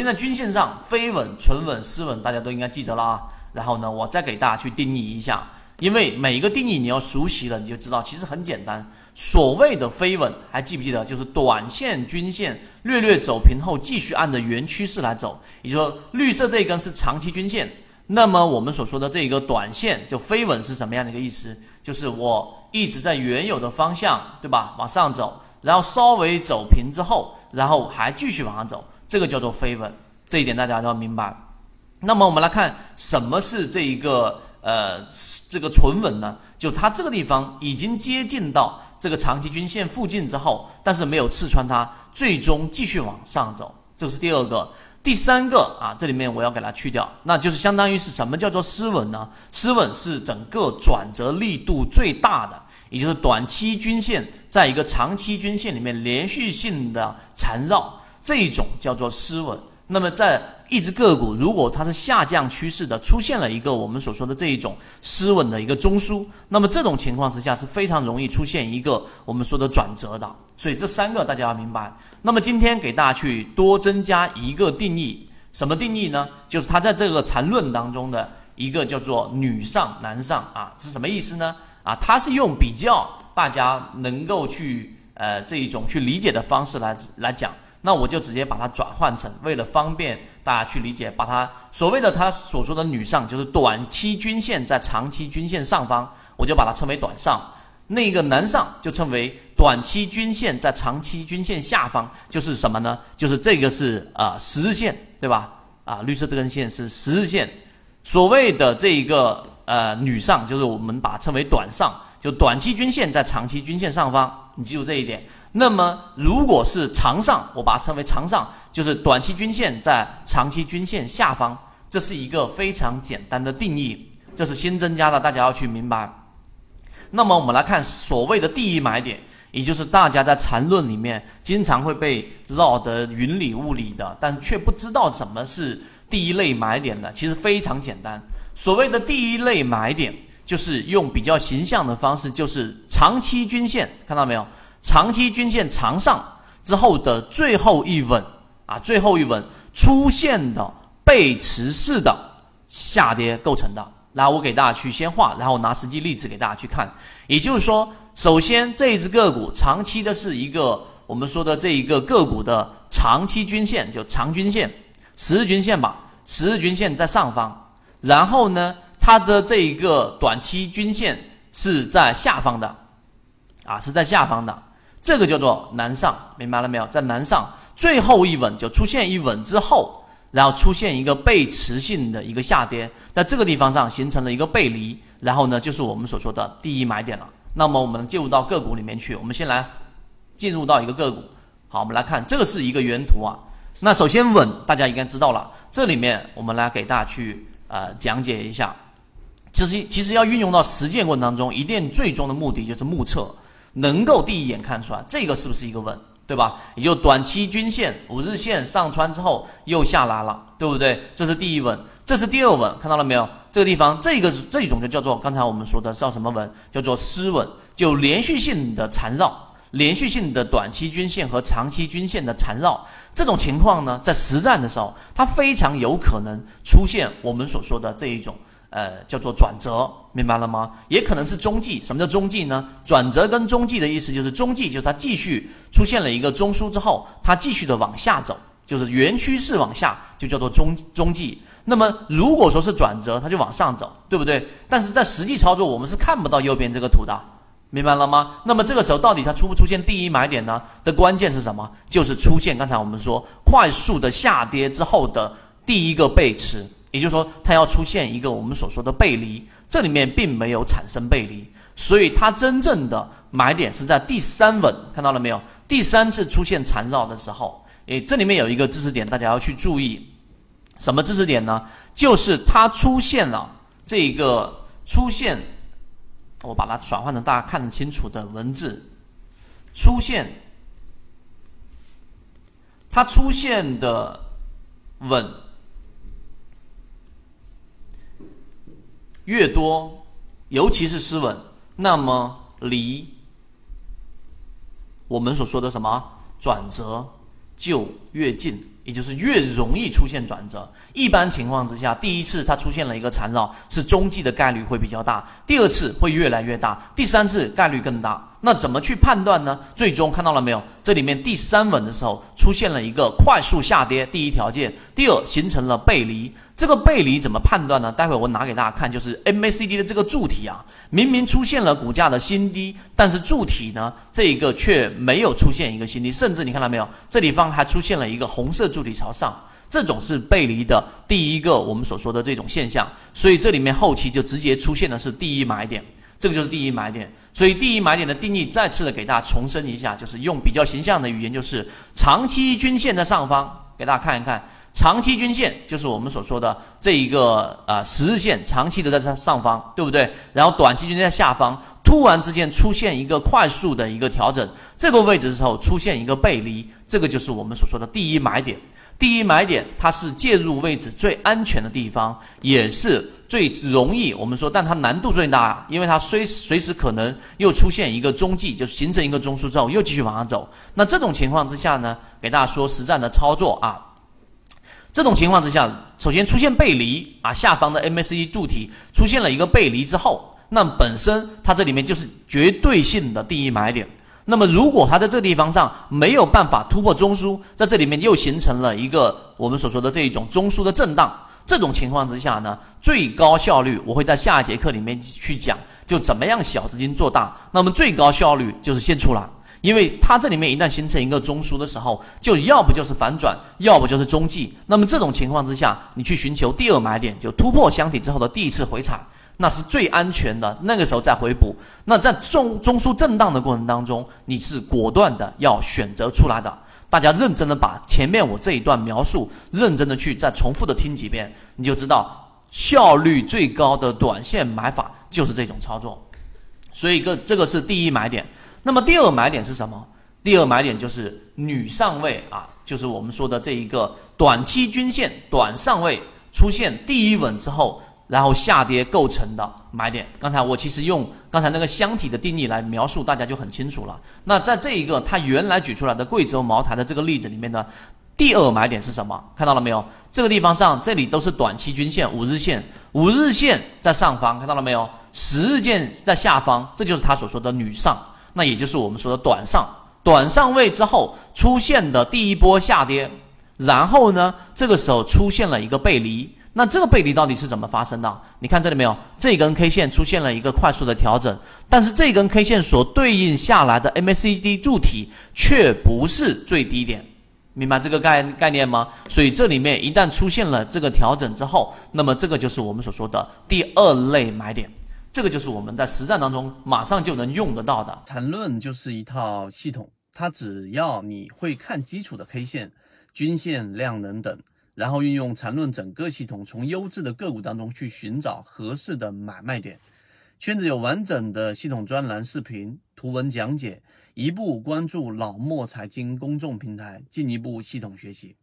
现在均线上飞稳、纯稳、失稳，大家都应该记得了啊。然后呢，我再给大家去定义一下，因为每一个定义你要熟悉了，你就知道其实很简单。所谓的飞稳，还记不记得？就是短线均线略略走平后，继续按着原趋势来走。也就是说，绿色这一根是长期均线，那么我们所说的这一个短线就飞稳是什么样的一个意思？就是我一直在原有的方向，对吧？往上走，然后稍微走平之后，然后还继续往上走。这个叫做飞稳，这一点大家要明白。那么我们来看什么是这一个呃这个纯稳呢？就它这个地方已经接近到这个长期均线附近之后，但是没有刺穿它，最终继续往上走。这是第二个，第三个啊，这里面我要给它去掉，那就是相当于是什么叫做失稳呢？失稳是整个转折力度最大的，也就是短期均线在一个长期均线里面连续性的缠绕。这一种叫做失稳。那么，在一只个股如果它是下降趋势的，出现了一个我们所说的这一种失稳的一个中枢，那么这种情况之下是非常容易出现一个我们说的转折的。所以这三个大家要明白。那么今天给大家去多增加一个定义，什么定义呢？就是它在这个缠论当中的一个叫做女上男上啊，是什么意思呢？啊，它是用比较大家能够去呃这一种去理解的方式来来讲。那我就直接把它转换成，为了方便大家去理解，把它所谓的他所说的女上，就是短期均线在长期均线上方，我就把它称为短上；那个男上就称为短期均线在长期均线下方，就是什么呢？就是这个是啊十日线，对吧？啊，绿色这根线是十日线。所谓的这一个呃女上，就是我们把它称为短上，就短期均线在长期均线上方，你记住这一点。那么，如果是长上，我把它称为长上，就是短期均线在长期均线下方，这是一个非常简单的定义，这是新增加的，大家要去明白。那么，我们来看所谓的第一买点，也就是大家在缠论里面经常会被绕得云里雾里的，但却不知道什么是第一类买点的。其实非常简单，所谓的第一类买点，就是用比较形象的方式，就是长期均线，看到没有？长期均线长上之后的最后一稳啊，最后一稳出现的背驰式的下跌构成的。来我给大家去先画，然后拿实际例子给大家去看。也就是说，首先这一只个股长期的是一个我们说的这一个个股的长期均线，就长均线、十日均线吧，十日均线在上方，然后呢，它的这一个短期均线是在下方的，啊，是在下方的。这个叫做南上，明白了没有？在南上最后一稳就出现一稳之后，然后出现一个背驰性的一个下跌，在这个地方上形成了一个背离，然后呢，就是我们所说的第一买点了。那么我们进入到个股里面去，我们先来进入到一个个股。好，我们来看这个是一个原图啊。那首先稳，大家应该知道了。这里面我们来给大家去呃讲解一下。其实其实要运用到实践过程当中，一定最终的目的就是目测。能够第一眼看出来，这个是不是一个稳，对吧？也就短期均线五日线上穿之后又下来了，对不对？这是第一稳，这是第二稳，看到了没有？这个地方，这个这一种就叫做刚才我们说的叫什么稳？叫做失稳，就连续性的缠绕，连续性的短期均线和长期均线的缠绕，这种情况呢，在实战的时候，它非常有可能出现我们所说的这一种。呃，叫做转折，明白了吗？也可能是中继。什么叫中继呢？转折跟中继的意思就是中继，就是它继续出现了一个中枢之后，它继续的往下走，就是原趋势往下，就叫做中中继。那么如果说是转折，它就往上走，对不对？但是在实际操作，我们是看不到右边这个图的，明白了吗？那么这个时候到底它出不出现第一买点呢？的关键是什么？就是出现刚才我们说快速的下跌之后的第一个背驰。也就是说，它要出现一个我们所说的背离，这里面并没有产生背离，所以它真正的买点是在第三稳，看到了没有？第三次出现缠绕的时候，诶，这里面有一个知识点，大家要去注意，什么知识点呢？就是它出现了这个出现，我把它转换成大家看得清楚的文字，出现，它出现的稳。越多，尤其是失稳，那么离我们所说的什么转折就越近。也就是越容易出现转折。一般情况之下，第一次它出现了一个缠绕，是中继的概率会比较大；第二次会越来越大，第三次概率更大。那怎么去判断呢？最终看到了没有？这里面第三稳的时候出现了一个快速下跌，第一条件；第二形成了背离。这个背离怎么判断呢？待会我拿给大家看，就是 MACD 的这个柱体啊，明明出现了股价的新低，但是柱体呢，这一个却没有出现一个新低，甚至你看到没有？这地方还出现了一个红色柱体朝上，这种是背离的第一个我们所说的这种现象，所以这里面后期就直接出现的是第一买点，这个就是第一买点。所以第一买点的定义再次的给大家重申一下，就是用比较形象的语言，就是长期均线在上方，给大家看一看。长期均线就是我们所说的这一个呃十日线，长期的在上上方，对不对？然后短期均线在下方，突然之间出现一个快速的一个调整，这个位置的时候出现一个背离，这个就是我们所说的第一买点。第一买点它是介入位置最安全的地方，也是最容易我们说，但它难度最大，因为它随随时可能又出现一个中继，就是形成一个中枢之后又继续往上走。那这种情况之下呢，给大家说实战的操作啊。这种情况之下，首先出现背离啊，下方的 MACD 柱体出现了一个背离之后，那本身它这里面就是绝对性的第一买点。那么如果它在这个地方上没有办法突破中枢，在这里面又形成了一个我们所说的这一种中枢的震荡，这种情况之下呢，最高效率我会在下一节课里面去讲，就怎么样小资金做大。那么最高效率就是先出来。因为它这里面一旦形成一个中枢的时候，就要不就是反转，要不就是中继。那么这种情况之下，你去寻求第二买点，就突破箱体之后的第一次回踩，那是最安全的。那个时候再回补。那在中中枢震荡的过程当中，你是果断的要选择出来的。大家认真的把前面我这一段描述，认真的去再重复的听几遍，你就知道效率最高的短线买法就是这种操作。所以个这个是第一买点。那么第二买点是什么？第二买点就是女上位啊，就是我们说的这一个短期均线短上位出现第一稳之后，然后下跌构成的买点。刚才我其实用刚才那个箱体的定义来描述，大家就很清楚了。那在这一个他原来举出来的贵州茅台的这个例子里面呢，第二买点是什么？看到了没有？这个地方上这里都是短期均线五日线，五日线在上方，看到了没有？十日线在下方，这就是他所说的女上。那也就是我们说的短上，短上位之后出现的第一波下跌，然后呢，这个时候出现了一个背离。那这个背离到底是怎么发生的？你看这里没有？这根 K 线出现了一个快速的调整，但是这根 K 线所对应下来的 MACD 柱体却不是最低点，明白这个概概念吗？所以这里面一旦出现了这个调整之后，那么这个就是我们所说的第二类买点。这个就是我们在实战当中马上就能用得到的。缠论就是一套系统，它只要你会看基础的 K 线、均线、量能等，然后运用缠论整个系统，从优质的个股当中去寻找合适的买卖点。圈子有完整的系统专栏、视频、图文讲解，一步关注老莫财经公众平台，进一步系统学习。